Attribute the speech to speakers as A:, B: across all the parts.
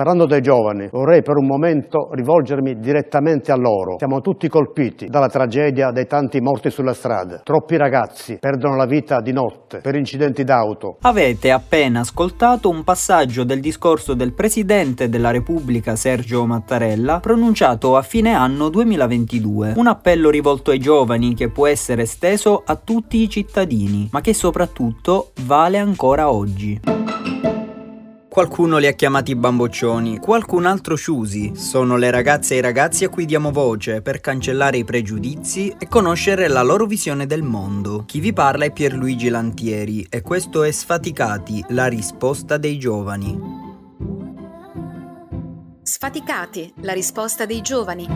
A: Parlando dei giovani, vorrei per un momento rivolgermi direttamente a loro. Siamo tutti colpiti dalla tragedia dei tanti morti sulla strada. Troppi ragazzi perdono la vita di notte per incidenti d'auto.
B: Avete appena ascoltato un passaggio del discorso del Presidente della Repubblica Sergio Mattarella pronunciato a fine anno 2022. Un appello rivolto ai giovani che può essere esteso a tutti i cittadini, ma che soprattutto vale ancora oggi. Qualcuno li ha chiamati bamboccioni, qualcun altro ciusi. Sono le ragazze e i ragazzi a cui diamo voce per cancellare i pregiudizi e conoscere la loro visione del mondo. Chi vi parla è Pierluigi Lantieri e questo è Sfaticati, la risposta dei giovani.
C: Sfaticati, la risposta dei giovani.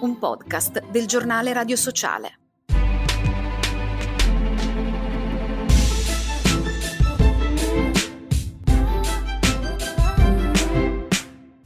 C: Un podcast del giornale Radio Sociale.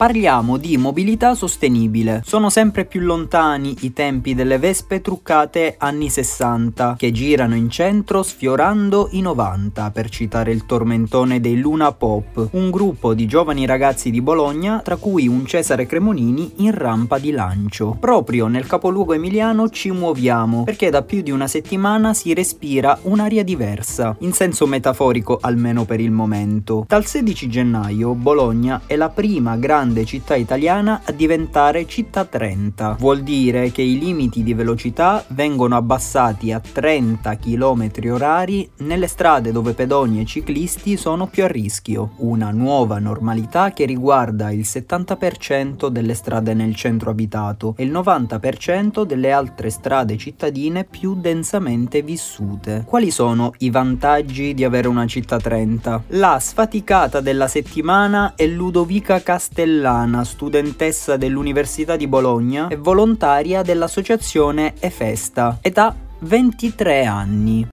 B: Parliamo di mobilità sostenibile. Sono sempre più lontani i tempi delle vespe truccate anni 60 che girano in centro sfiorando i 90, per citare il tormentone dei Luna Pop, un gruppo di giovani ragazzi di Bologna tra cui un Cesare Cremonini in rampa di lancio. Proprio nel capoluogo emiliano ci muoviamo perché da più di una settimana si respira un'aria diversa, in senso metaforico almeno per il momento. Dal 16 gennaio Bologna è la prima grande grande città italiana a diventare città 30. Vuol dire che i limiti di velocità vengono abbassati a 30 km orari nelle strade dove pedoni e ciclisti sono più a rischio. Una nuova normalità che riguarda il 70% delle strade nel centro abitato e il 90% delle altre strade cittadine più densamente vissute. Quali sono i vantaggi di avere una città 30? La sfaticata della settimana è Ludovica Castellani Castellana, studentessa dell'Università di Bologna e volontaria dell'associazione Efesta, età 23 anni.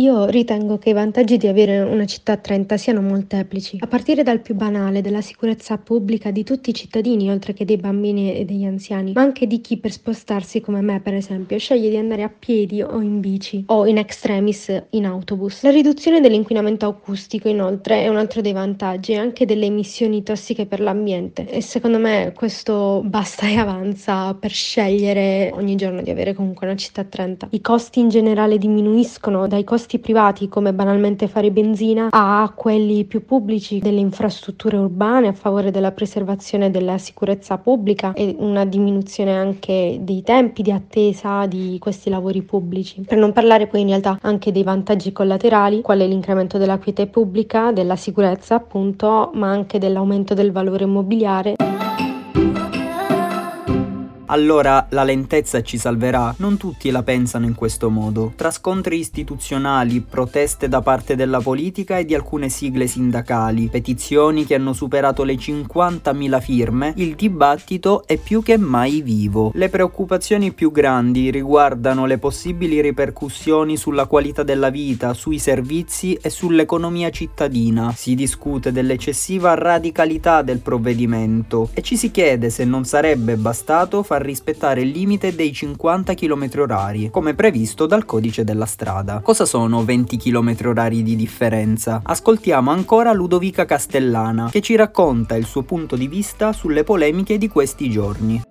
D: Io ritengo che i vantaggi di avere una città a 30 siano molteplici, a partire dal più banale della sicurezza pubblica di tutti i cittadini, oltre che dei bambini e degli anziani, ma anche di chi per spostarsi come me, per esempio, sceglie di andare a piedi o in bici o in extremis in autobus. La riduzione dell'inquinamento acustico, inoltre, è un altro dei vantaggi, anche delle emissioni tossiche per l'ambiente e secondo me questo basta e avanza per scegliere ogni giorno di avere comunque una città a 30. I costi in generale diminuiscono dai costi costi privati come banalmente fare benzina a quelli più pubblici delle infrastrutture urbane a favore della preservazione della sicurezza pubblica e una diminuzione anche dei tempi di attesa di questi lavori pubblici. Per non parlare poi in realtà anche dei vantaggi collaterali, quale l'incremento della quiete pubblica, della sicurezza appunto, ma anche dell'aumento del valore immobiliare
B: allora la lentezza ci salverà. Non tutti la pensano in questo modo. Tra scontri istituzionali, proteste da parte della politica e di alcune sigle sindacali, petizioni che hanno superato le 50.000 firme, il dibattito è più che mai vivo. Le preoccupazioni più grandi riguardano le possibili ripercussioni sulla qualità della vita, sui servizi e sull'economia cittadina. Si discute dell'eccessiva radicalità del provvedimento e ci si chiede se non sarebbe bastato far rispettare il limite dei 50 km h come previsto dal codice della strada. Cosa sono 20 km h di differenza? Ascoltiamo ancora Ludovica Castellana, che ci racconta il suo punto di vista sulle polemiche di questi giorni.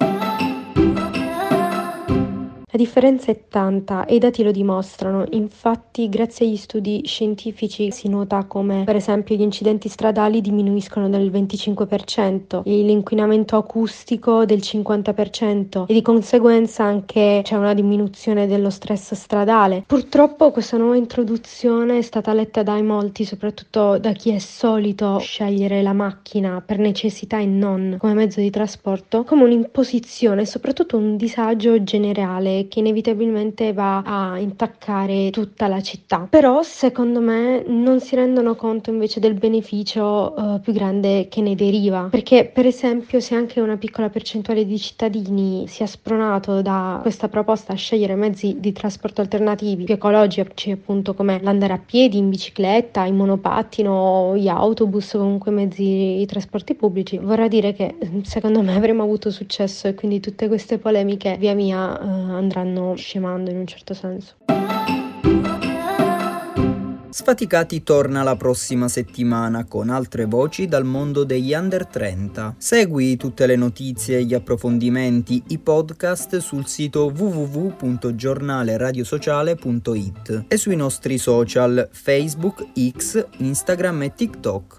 D: La differenza è tanta e i dati lo dimostrano, infatti grazie agli studi scientifici si nota come per esempio gli incidenti stradali diminuiscono del 25%, l'inquinamento acustico del 50% e di conseguenza anche c'è una diminuzione dello stress stradale. Purtroppo questa nuova introduzione è stata letta dai molti, soprattutto da chi è solito scegliere la macchina per necessità e non come mezzo di trasporto, come un'imposizione e soprattutto un disagio generale che inevitabilmente va a intaccare tutta la città. Però secondo me non si rendono conto invece del beneficio uh, più grande che ne deriva, perché per esempio se anche una piccola percentuale di cittadini si è spronato da questa proposta a scegliere mezzi di trasporto alternativi più ecologici appunto come l'andare a piedi, in bicicletta, in monopattino, gli autobus o comunque mezzi di trasporti pubblici, vorrà dire che secondo me avremmo avuto successo e quindi tutte queste polemiche via via uh, andranno scemando in un certo senso.
B: Sfaticati torna la prossima settimana con altre voci dal mondo degli under 30. Segui tutte le notizie, gli approfondimenti, i podcast sul sito www.giornaleradiosociale.it e sui nostri social Facebook, X, Instagram e TikTok.